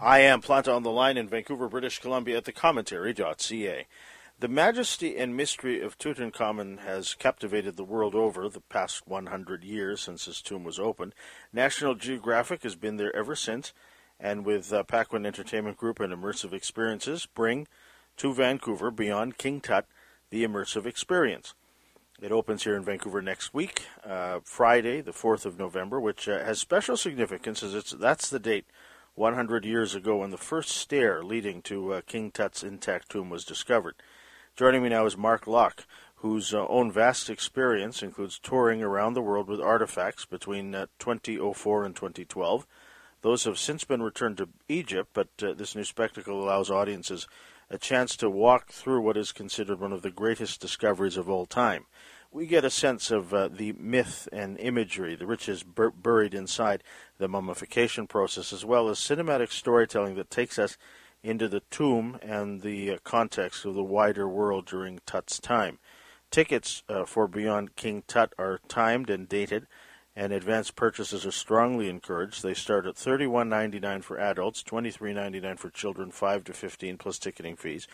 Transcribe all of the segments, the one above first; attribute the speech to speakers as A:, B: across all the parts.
A: I am Planta on the line in Vancouver, British Columbia at thecommentary.ca. The majesty and mystery of Tutankhamun has captivated the world over the past 100 years since his tomb was opened. National Geographic has been there ever since, and with uh, Paquin Entertainment Group and Immersive Experiences, bring to Vancouver Beyond King Tut the immersive experience. It opens here in Vancouver next week, uh, Friday, the 4th of November, which uh, has special significance as it's that's the date 100 years ago when the first stair leading to uh, King Tut's intact tomb was discovered. Joining me now is Mark Lach, whose uh, own vast experience includes touring around the world with artifacts between uh, 2004 and 2012. Those have since been returned to Egypt, but uh, this new spectacle allows audiences a chance to walk through what is considered one of the greatest discoveries of all time. We get a sense of uh, the myth and imagery, the riches bur- buried inside the mummification process, as well as cinematic storytelling that takes us into the tomb and the uh, context of the wider world during Tut's time. Tickets uh, for Beyond King Tut are timed and dated and advance purchases are strongly encouraged. They start at $31.99 for adults, $23.99 for children 5 to 15 plus ticketing fees.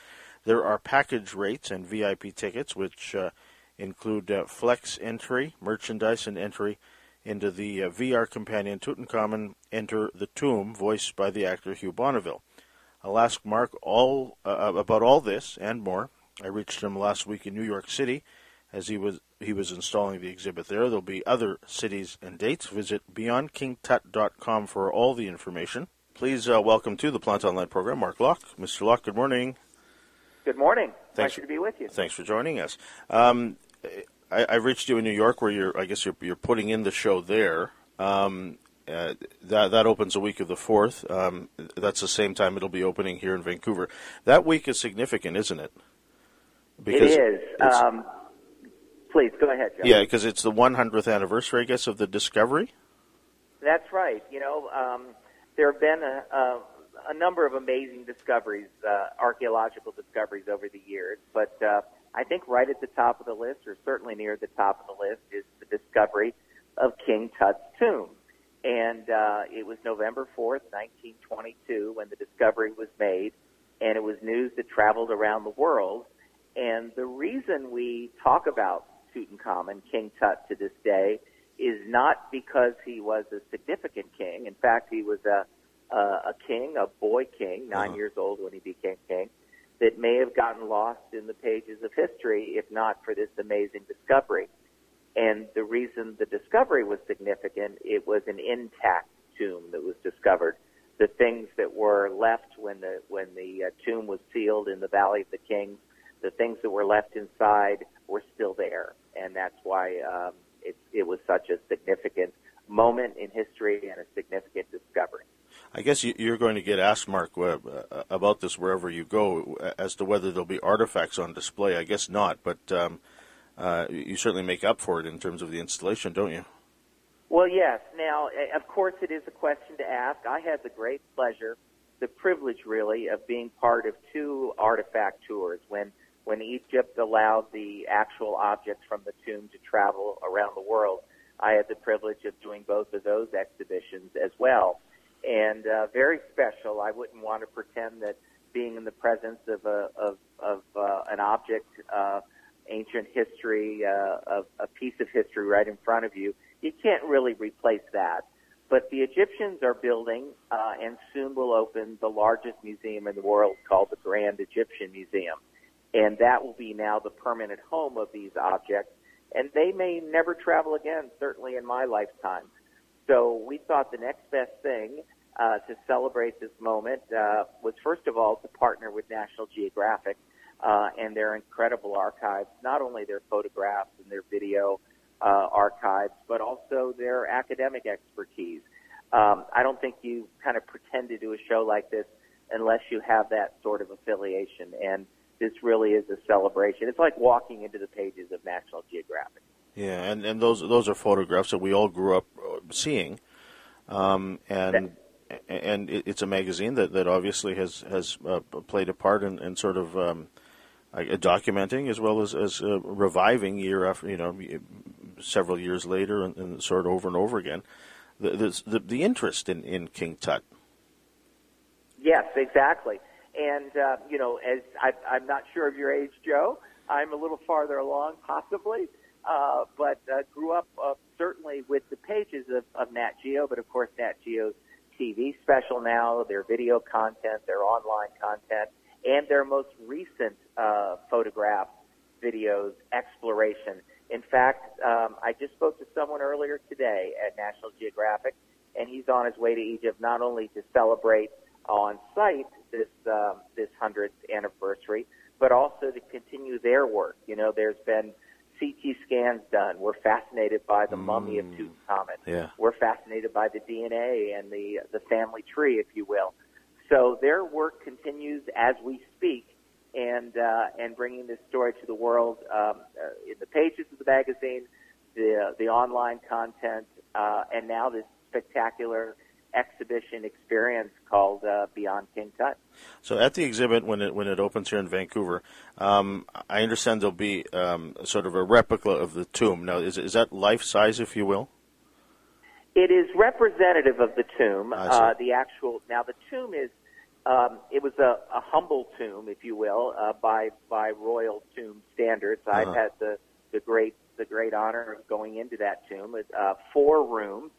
A: There are package rates and VIP tickets, which uh, include uh, flex entry, merchandise, and entry into the uh, VR companion Tutankhamun Enter the Tomb, voiced by the actor Hugh Bonneville. I'll ask Mark all uh, about all this and more. I reached him last week in New York City as he was he was installing the exhibit there. There'll be other cities and dates. Visit beyondkingtut.com for all the information. Please uh, welcome to the Plant Online program, Mark Lach. Mr. Lach, good morning.
B: Good morning.
A: Thanks
B: Pleasure to be with you.
A: Thanks for joining us. Um, I, I, reached you in New York, where you're. I guess you're, you're putting in the show there. Um, uh, that that opens a week of the fourth. Um, that's the same time it'll be opening here in Vancouver. That week is significant, isn't it?
B: Because it is. Um, Please go ahead, Joe.
A: Yeah, because it's the 100th anniversary, I guess, of the discovery.
B: That's right. You know, um, there have been a, a, a, number of amazing discoveries, uh, archaeological discoveries over the years, but uh, I think right at the top of the list, or certainly near the top of the list, is the discovery of King Tut's tomb. And uh, it was November 4th, 1922, when the discovery was made, and it was news that traveled around the world. And the reason we talk about Tutankhamun, King Tut to this day, is not because he was a significant king. In fact, he was a a, a king, a boy king, 9 uh-huh. years old when he became king, that may have gotten lost in the pages of history if not for this amazing discovery. And the reason the discovery was significant, it was an intact tomb that was discovered. The things that were left when the when the uh, tomb was sealed in the Valley of the Kings, the things that were left inside were still there and that's why um, it, it was such a significant moment in history and a significant discovery.
A: I guess you're going to get asked, Mark, uh, about this wherever you go, as to whether there'll be artifacts on display. I guess not, but um, uh, you certainly make up for it in terms of the installation, don't you?
B: Well, yes. Now, of course, it is a question to ask. I had the great pleasure, the privilege, really, of being part of two artifact tours when when Egypt allowed the actual objects from the tomb to travel around the world, I had the privilege of doing both of those exhibitions as well. And uh, very special. I wouldn't want to pretend that being in the presence of a of, of uh, an object, uh, ancient history, uh, of a piece of history right in front of you, you can't really replace that. But the Egyptians are building, uh, and soon will open the largest museum in the world called the Grand Egyptian Museum and that will be now the permanent home of these objects. And they may never travel again, certainly in my lifetime. So we thought the next best thing uh, to celebrate this moment uh, was, first of all, to partner with National Geographic uh, and their incredible archives, not only their photographs and their video uh, archives, but also their academic expertise. Um, I don't think you kind of pretend to do a show like this unless you have that sort of affiliation. And this really is a celebration. It's like walking into the pages of National Geographic.
A: Yeah, and, and those those are photographs that we all grew up uh, seeing, um, and and it's a magazine that, that obviously has has uh, played a part in, in sort of um, uh, documenting as well as as uh, reviving year after you know several years later and, and sort of over and over again the the, the interest in, in King Tut.
B: Yes, exactly. And uh, you know, as I, I'm not sure of your age, Joe. I'm a little farther along, possibly, uh, but uh, grew up uh, certainly with the pages of, of Nat Geo, but of course Nat Geo's TV special now, their video content, their online content, and their most recent uh, photographs, videos, exploration. In fact, um, I just spoke to someone earlier today at National Geographic, and he's on his way to Egypt not only to celebrate on site this um, this hundredth anniversary, but also to continue their work. You know, there's been CT scans done. We're fascinated by the mm. mummy of mm. Tutankhamun.
A: Yeah.
B: We're fascinated by the DNA and the the family tree, if you will. So their work continues as we speak, and uh, and bringing this story to the world um, uh, in the pages of the magazine, the the online content, uh, and now this spectacular exhibition experience called uh, Beyond King Tut.
A: So at the exhibit when it when it opens here in Vancouver, um, I understand there'll be um, sort of a replica of the tomb. Now, is is that life size, if you will?
B: It is representative of the tomb. Uh, the actual now the tomb is um, it was a, a humble tomb, if you will, uh, by by royal tomb standards. Uh-huh. I've had the the great the great honor of going into that tomb. It's uh, four rooms.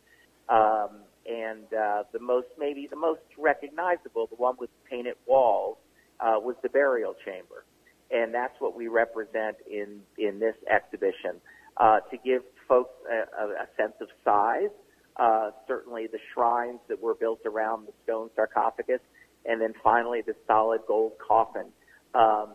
B: Um, and uh, the most maybe the most recognizable, the one with painted walls, uh, was the burial chamber, and that's what we represent in in this exhibition uh, to give folks a, a, sense of size. Uh, certainly, the shrines that were built around the stone sarcophagus, and then finally the solid gold coffin. Um,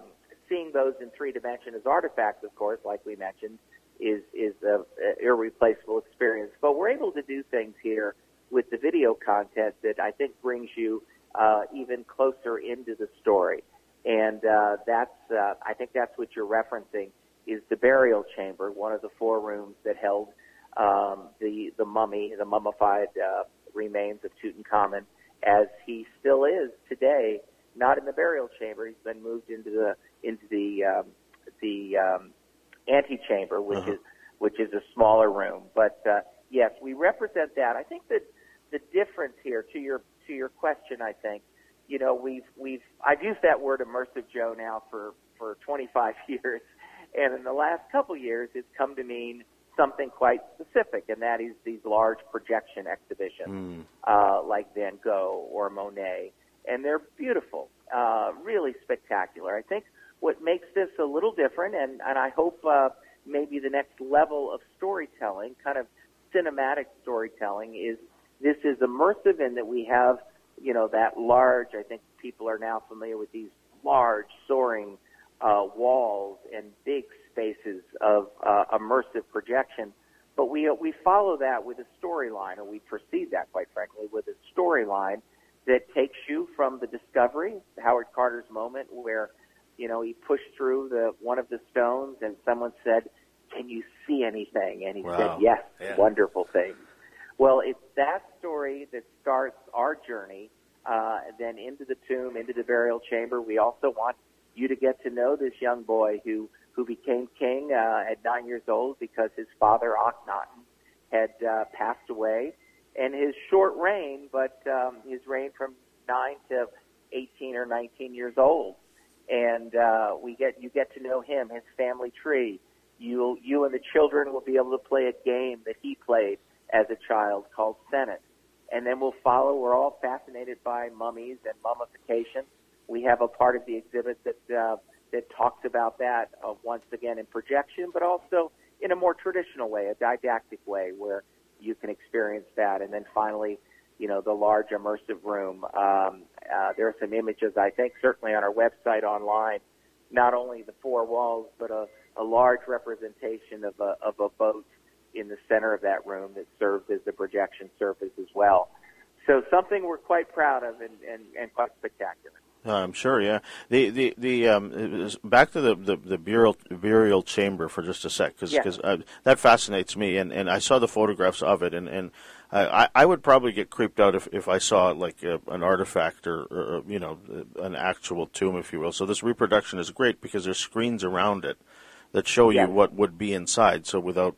B: seeing those in three dimension as artifacts, of course, like we mentioned, is is a, a irreplaceable experience. But we're able to do things here with the video content that I think brings you uh, even closer into the story. And uh, that's, uh, I think that's what you're referencing is the burial chamber, one of the four rooms that held um, the the mummy, the mummified uh, remains of Tutankhamun, as he still is today. Not in the burial chamber; he's been moved into the into the um, the um, antechamber, which uh-huh. is which is a smaller room. But uh, yes, we represent that. I think that the difference here to your to your question, I think, you know, we've we've I've used that word immersive Joe now for for 25 years, and in the last couple years, it's come to mean something quite specific, and that is these large projection exhibitions, mm. uh, like Van Gogh or Monet, and they're beautiful, uh, really spectacular. I think what makes this a little different, and and I hope uh, maybe the next level of storytelling, kind of cinematic storytelling, is this is immersive in that we have, you know, that large, I think people are now familiar with these large soaring uh, walls and big spaces of uh, immersive projection. But we, uh, we follow that with a storyline, or we proceed that, quite frankly, with a storyline that takes you from the discovery, Howard Carter's moment, where you know he pushed through the one of the stones, and someone said, "Can you see anything?" And he
A: wow.
B: said, "Yes,
A: yeah.
B: wonderful things." Well, it's that story that starts our journey, uh, then into the tomb, into the burial chamber. We also want you to get to know this young boy who who became king uh, at nine years old because his father Akhenaten had uh, passed away, and his short reign, but um, his reign from nine to 18 or 19 years old. And uh, we get you get to know him, his family tree. You you and the children will be able to play a game that he played as a child called Senet. And then we'll follow, we're all fascinated by mummies and mummification. We have a part of the exhibit that, uh, that talks about that uh, once again in projection, but also in a more traditional way, a didactic way where you can experience that. And then finally, you know, the large immersive room. Um, uh, there are some images, I think, certainly on our website online, not only the four walls, but a, a large representation of a, of a boat in the center of that room that served as the projection surface as well. So something we're quite proud of and, and, and quite spectacular.
A: Uh, I'm sure, yeah. The the the um, back to the, the, the burial burial chamber for just a sec, because
B: yes.
A: uh, that fascinates me, and, and I saw the photographs of it, and and I I would probably get creeped out if, if I saw like a, an artifact or, or you know an actual tomb, if you will. So this reproduction is great because there's screens around it that show you what would be inside. So without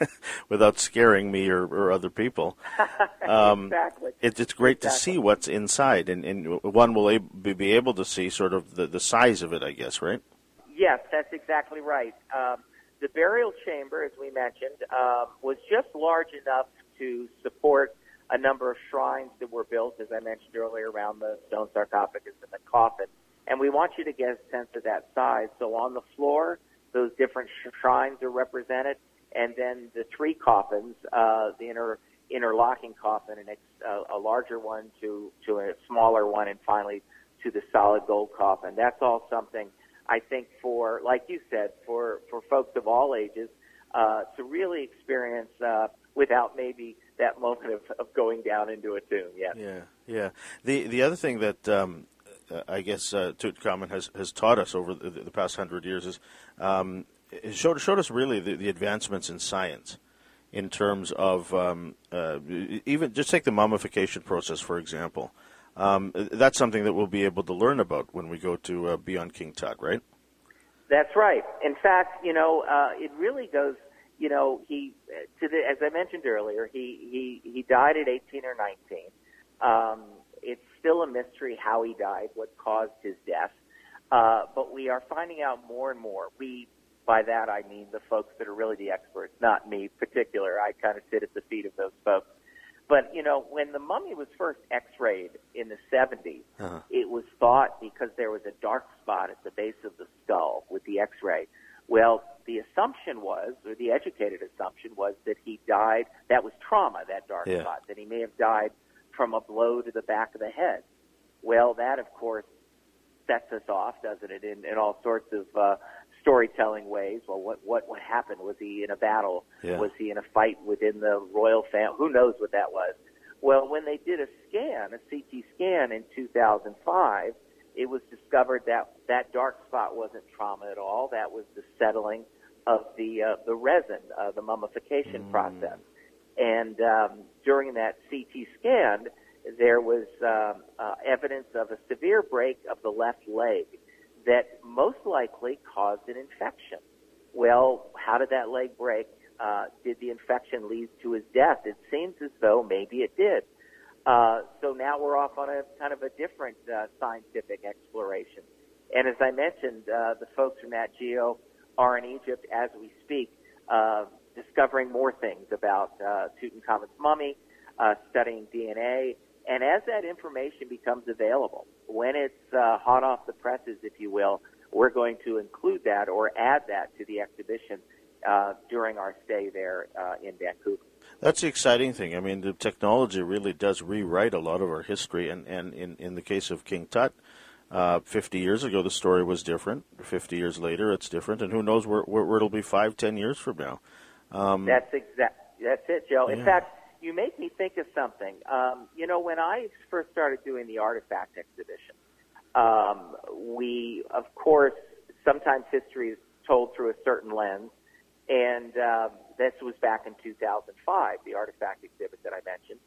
A: without scaring me or, or other people, um,
B: exactly.
A: it, it's great to see what's inside, and, and one will ab- be able to see sort of the, the size of it, I guess, right?
B: Yes, that's exactly right. Um, the burial chamber, as we mentioned, um, was just large enough to support a number of shrines that were built, as I mentioned earlier, around the stone sarcophagus and the coffin. And we want you to get a sense of that size. So on the floor, those different sh- shrines are represented, and then the three coffins, uh, the inner interlocking coffin, and ex- uh, a larger one to to a smaller one, and finally to the solid gold coffin. That's all something I think for, like you said, for for folks of all ages uh, to really experience uh, without maybe that moment of, of going down into a tomb. Yes.
A: Yeah, yeah. The the other thing that um, I guess uh, Tutankhamun has, has taught us over the, the past hundred years is um, showed showed us really the, the advancements in science in terms of um, uh, even just take the mummification process for example. Um, that's something that we'll be able to learn about when we go to uh, Beyond King Tut, right?
B: That's right. In fact, you know, uh, it really goes. You know, he to the as I mentioned earlier, he he he died at 18 or 19. Um, it's still a mystery how he died, what caused his death. Uh, but we are finding out more and more. We, by that I mean the folks that are really the experts, not me particular. I kind of sit at the feet of those folks. But you know, when the mummy was first X-rayed in the 70s,
A: Uh-huh.
B: it was thought because there was a dark spot at the base of the skull with the X-ray. Well, the assumption was, or the educated assumption was, that he died. That was trauma, that dark
A: Yeah.
B: spot. That he may have died from a blow to the back of the head. Well, that of course sets us off, doesn't it, in, in all sorts of uh, storytelling ways. Well, what what what happened? Was he in a battle?
A: Yeah.
B: Was he in a fight within the royal family? Who knows what that was? Well, when they did a scan, a CT scan in 2005, it was discovered that that dark spot wasn't trauma at all. That was the settling of the uh, the resin, uh, the mummification process. And um, during that CT scan, there was um, uh, evidence of a severe break of the left leg that most likely caused an infection. Well, how did that leg break? Uh, did the infection lead to his death? It seems as though maybe it did. Uh, so now we're off on a kind of a different uh, scientific exploration. And as I mentioned, uh, the folks from Nat Geo are in Egypt as we speak, uh, discovering more things about uh, Tutankhamun's mummy, uh, studying DNA, and as that information becomes available, when it's uh, hot off the presses, if you will, we're going to include that or add that to the exhibition uh, during our stay there uh, in Vancouver.
A: That's the exciting thing. I mean, the technology really does rewrite a lot of our history, and, and in, in the case of King Tut, uh, 50 years ago the story was different. 50 years later, it's different, and who knows where, where, where it'll be five, ten years from now. Um,
B: That's exact. That's it, Joe. In fact, you make me think of something. Um, you know, when I first started doing the artifact exhibition, um, we, of course, sometimes history is told through a certain lens, and um, this was back in 2005, the artifact exhibit that I mentioned.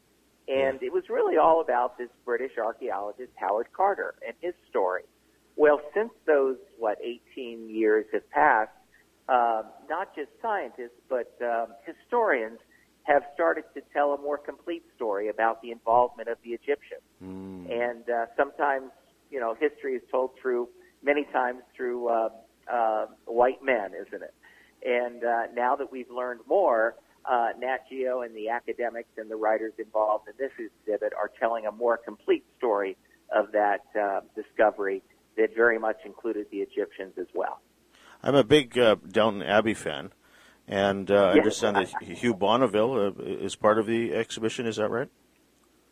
B: And it was really all about this British archaeologist, Howard Carter, and his story. Well, since those, what, 18 years have passed, um, not just scientists, but um, historians have started to tell a more complete story about the involvement of the Egyptians.
A: mm,
B: And uh, sometimes, you know, history is told through, many times through uh, uh, white men, isn't it? And uh, now that we've learned more, uh, Nat Geo and the academics and the writers involved in this exhibit are telling a more complete story of that uh, discovery that very much included the Egyptians as well.
A: I'm a big uh, Downton Abbey fan, and uh, I understand that Hugh Bonneville uh, is part of the exhibition. Is that right?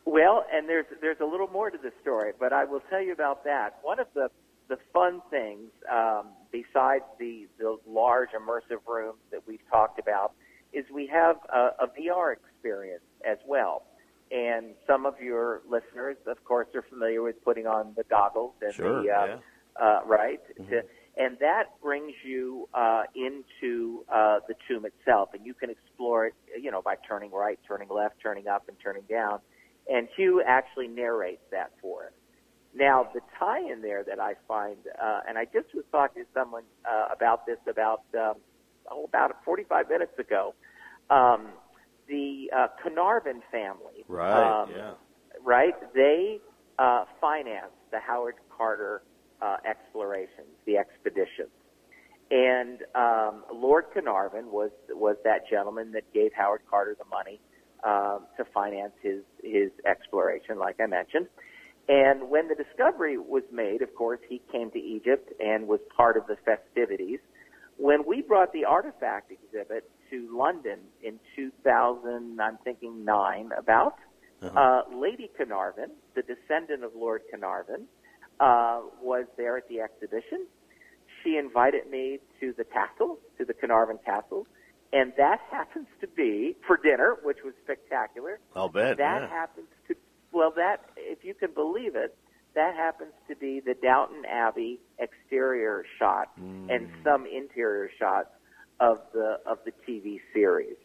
B: Well, and there's there's a little more to the story, but I will tell you about that. One of the the fun things, um, besides the the large immersive rooms that we've talked about, is we have a, a VR experience as well. And some of your listeners, of course, are familiar with putting on the goggles and
A: Sure.
B: the uh,
A: yeah.
B: uh, right? To, and that brings you uh, into uh, the tomb itself, and you can explore it, you know, by turning right, turning left, turning up, and turning down. And Hugh actually narrates that for us. Now, the tie-in there that I find, uh, and I just was talking to someone uh, about this about um, oh, about 45 minutes ago. Um, the uh, Carnarvon family,
A: Right.
B: um,
A: yeah.
B: right? They uh, financed the Howard Carter uh, explorations, the expeditions, and um, Lord Carnarvon was was that gentleman that gave Howard Carter the money um, to finance his his exploration, like I mentioned. And when the discovery was made, of course, he came to Egypt and was part of the festivities. When we brought the artifact exhibit to London in 2000, I'm thinking nine, about,
A: Uh-huh.
B: uh, Lady Carnarvon, the descendant of Lord Carnarvon, uh, was there at the exhibition. She invited me to the castle, to the Carnarvon castle, and that happens to be for dinner, which was spectacular.
A: I'll bet.
B: That
A: yeah.
B: happens to well, that if you can believe it, that happens to be the Downton Abbey exterior shot
A: Mm.
B: and some interior shots of the of the TV series.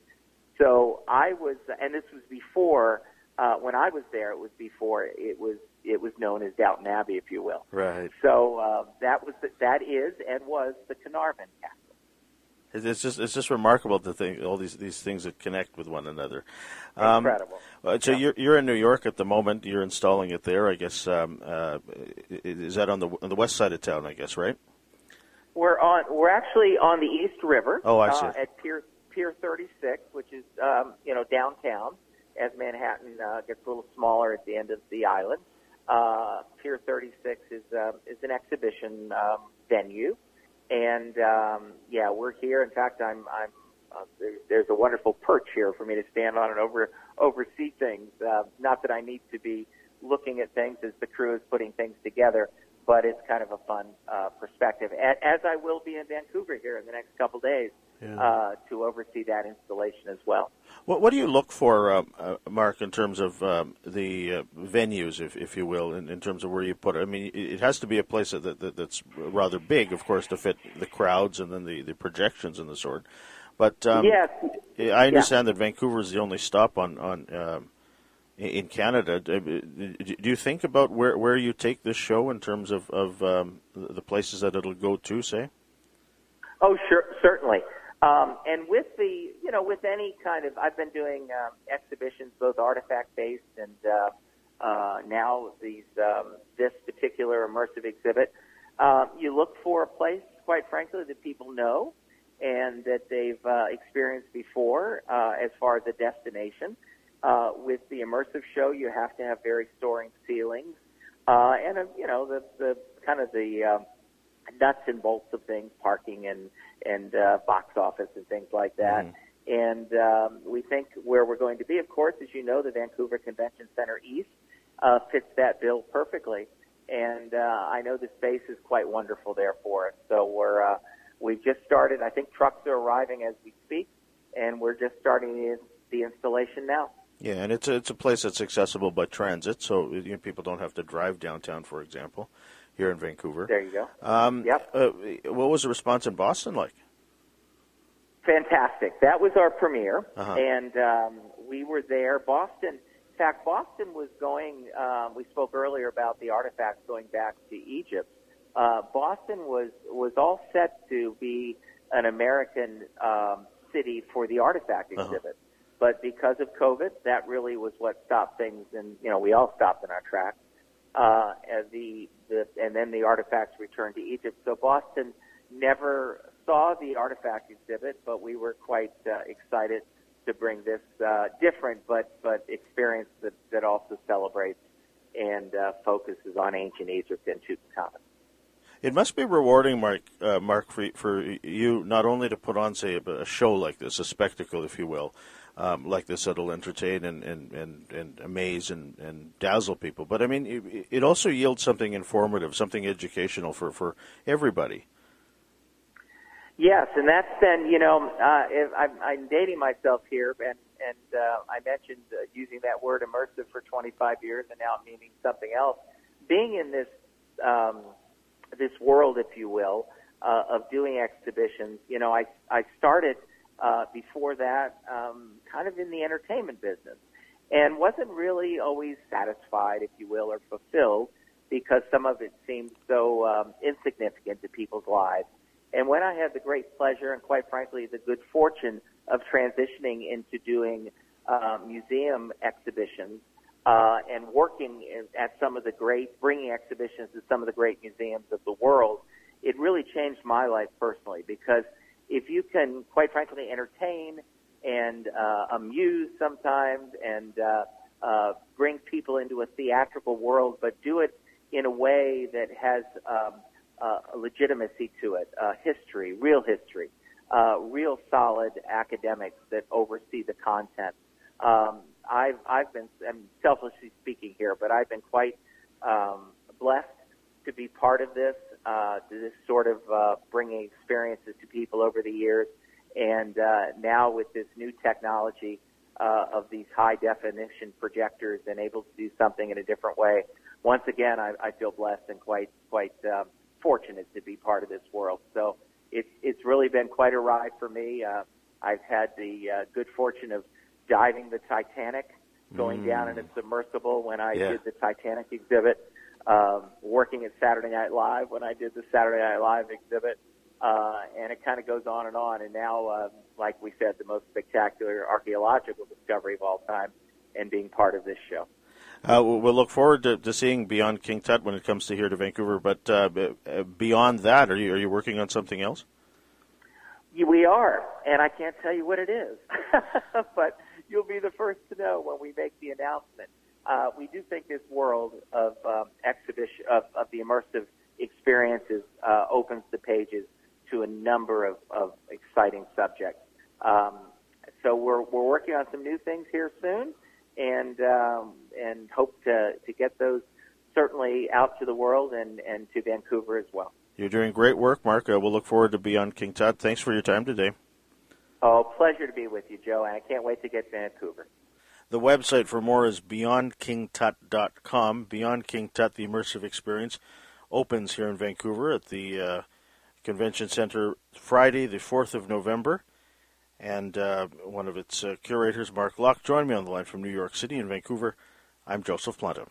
B: So I was, and this was before uh, when I was there. It was before it was it was known as Downton Abbey, if you will.
A: Right.
B: So uh, that was the, that is and was the Carnarvon castle.
A: It's just it's just remarkable to think all these these things that connect with one another. Um,
B: Incredible.
A: uh, so
B: Yeah.
A: you're you're in New York at the moment. You're installing it there. I guess um, uh, is that on the on the west side of town? I guess right.
B: We're on. We're actually on the East River.
A: Oh, I see.
B: Uh, at Pier Pier 36, which is um, you know downtown. As Manhattan uh, gets a little smaller at the end of the island, uh, Pier 36 is um, is an exhibition um, venue, and um, yeah, we're here. In fact, I'm I'm uh, there, there's a wonderful perch here for me to stand on and over oversee things. Uh, not that I need to be looking at things as the crew is putting things together, but it's kind of a fun uh, perspective. A- As I will be in Vancouver here in the next couple days
A: Yeah.
B: uh, to oversee that installation as well.
A: What what do you look for, um, uh, Mark, in terms of um, the uh, venues, if if you will, in, in terms of where you put it? I mean, it, has to be a place that, that that's rather big, of course, to fit the crowds and then the, the projections and the sort. But um,
B: yes,
A: I understand that Vancouver is the only stop on on um, in Canada. Do do you think about where where you take this show in terms of of um, the places that it'll go to? Say,
B: Oh, sure, certainly. Um, and with the, you know, with any kind of, I've been doing um, exhibitions, both artifact based and uh, uh, now these um, this particular immersive exhibit. Um, you look for a place, quite frankly, that people know and that they've uh, experienced before, uh, as far as the destination. Uh, with the immersive show, you have to have very soaring ceilings, uh, and uh, you know the the kind of the um, nuts and bolts of things, parking and and uh, box office and things like that.
A: Mhm.
B: And um, we think where we're going to be, of course, as you know, the Vancouver Convention Center East uh, fits that bill perfectly. And uh, I know the space is quite wonderful there for us. So we're uh, we've just started. I think trucks are arriving as we speak, and we're just starting the, the installation now.
A: yeah, and it's a, it's a place that's accessible by transit, so you know, people don't have to drive downtown, for example, here in Vancouver.
B: There you go.
A: Um,
B: Yep.
A: Uh, what was the response in Boston like?
B: Fantastic. That was our premiere,
A: Uh-huh.
B: and um, we were there. Boston, in fact, Boston was going. Um, we spoke earlier about the artifacts going back to Egypt. Uh, Boston was was all set to be an American um, city for the artifact
A: Uh-huh.
B: exhibit, but because of COVID, that really was what stopped things, and you know we all stopped in our tracks. Uh, and the, the and then the artifacts returned to Egypt. So Boston never saw the artifact exhibit, but we were quite uh, excited to bring this uh, different but but experience that that also celebrates and uh, focuses on ancient Egypt and Tutankhamun.
A: It must be rewarding, Mark, uh, Mark, for, for you not only to put on, say, a, a show like this, a spectacle, if you will, um, like this that'll entertain and, and, and, and amaze and, and dazzle people, but I mean, it, it also yields something informative, something educational for, for everybody.
B: Yes, and that's then you know uh, if I'm, I'm dating myself here, and and uh, I mentioned uh, using that word immersive for 25 years, and now meaning something else. Being in this um, this world, if you will, uh, of doing exhibitions, you know, I I started uh, before that um, kind of in the entertainment business, and wasn't really always satisfied, if you will, or fulfilled because some of it seemed so um, insignificant to people's lives. And when I had the great pleasure and quite frankly the good fortune of transitioning into doing uh, museum exhibitions uh, and working at some of the great, bringing exhibitions to some of the great museums of the world, it really changed my life personally because if you can, quite frankly, entertain and uh, amuse sometimes and uh, uh, bring people into a theatrical world, but do it in a way that has um, uh, legitimacy to it, uh, history, real history, uh, real solid academics that oversee the content. Um, I've I've been I'm selfishly speaking here, but I've been quite um, blessed to be part of this, uh, to this sort of uh, bringing experiences to people over the years, and uh, now with this new technology uh, of these high definition projectors and able to do something in a different way. Once again, I, I feel blessed and quite quite um, fortunate to be part of this world. So it's it's really been quite a ride for me. Uh, I've had the uh, good fortune of diving the Titanic, going mm. down in a submersible when I yeah. did the Titanic exhibit, um, working at Saturday Night Live when I did the Saturday Night Live exhibit, uh, and it kind of goes on and on. And now, uh, like we said, the most spectacular archaeological discovery of all time, and being part of this show.
A: Uh, we'll look forward to, to, seeing Beyond King Tut when it comes to here to Vancouver. But uh, uh, beyond that, are you are you working on something else?
B: We are, and I can't tell you what it is, but you'll be the first to know when we make the announcement. Uh, we do think this world of um, exhibition of, of, the immersive experiences uh, opens the pages to a number of, of exciting subjects. Um, so we're we're working on some new things here soon, and um, and hope to to get those certainly out to the world and and to Vancouver as well.
A: You're doing great work, Mark. Uh, we'll look forward to Beyond King Tut. Thanks for your time today.
B: Oh, pleasure to be with you, Joe, and I can't wait to get to Vancouver.
A: The website for more is beyondkingtut.com. Beyond King Tut, the immersive experience, opens here in Vancouver at the uh, Convention Center Friday, the 4th of November. And uh, one of its uh, curators, Mark Lach, joined me on the line from New York City and Vancouver. I'm Joseph Planta.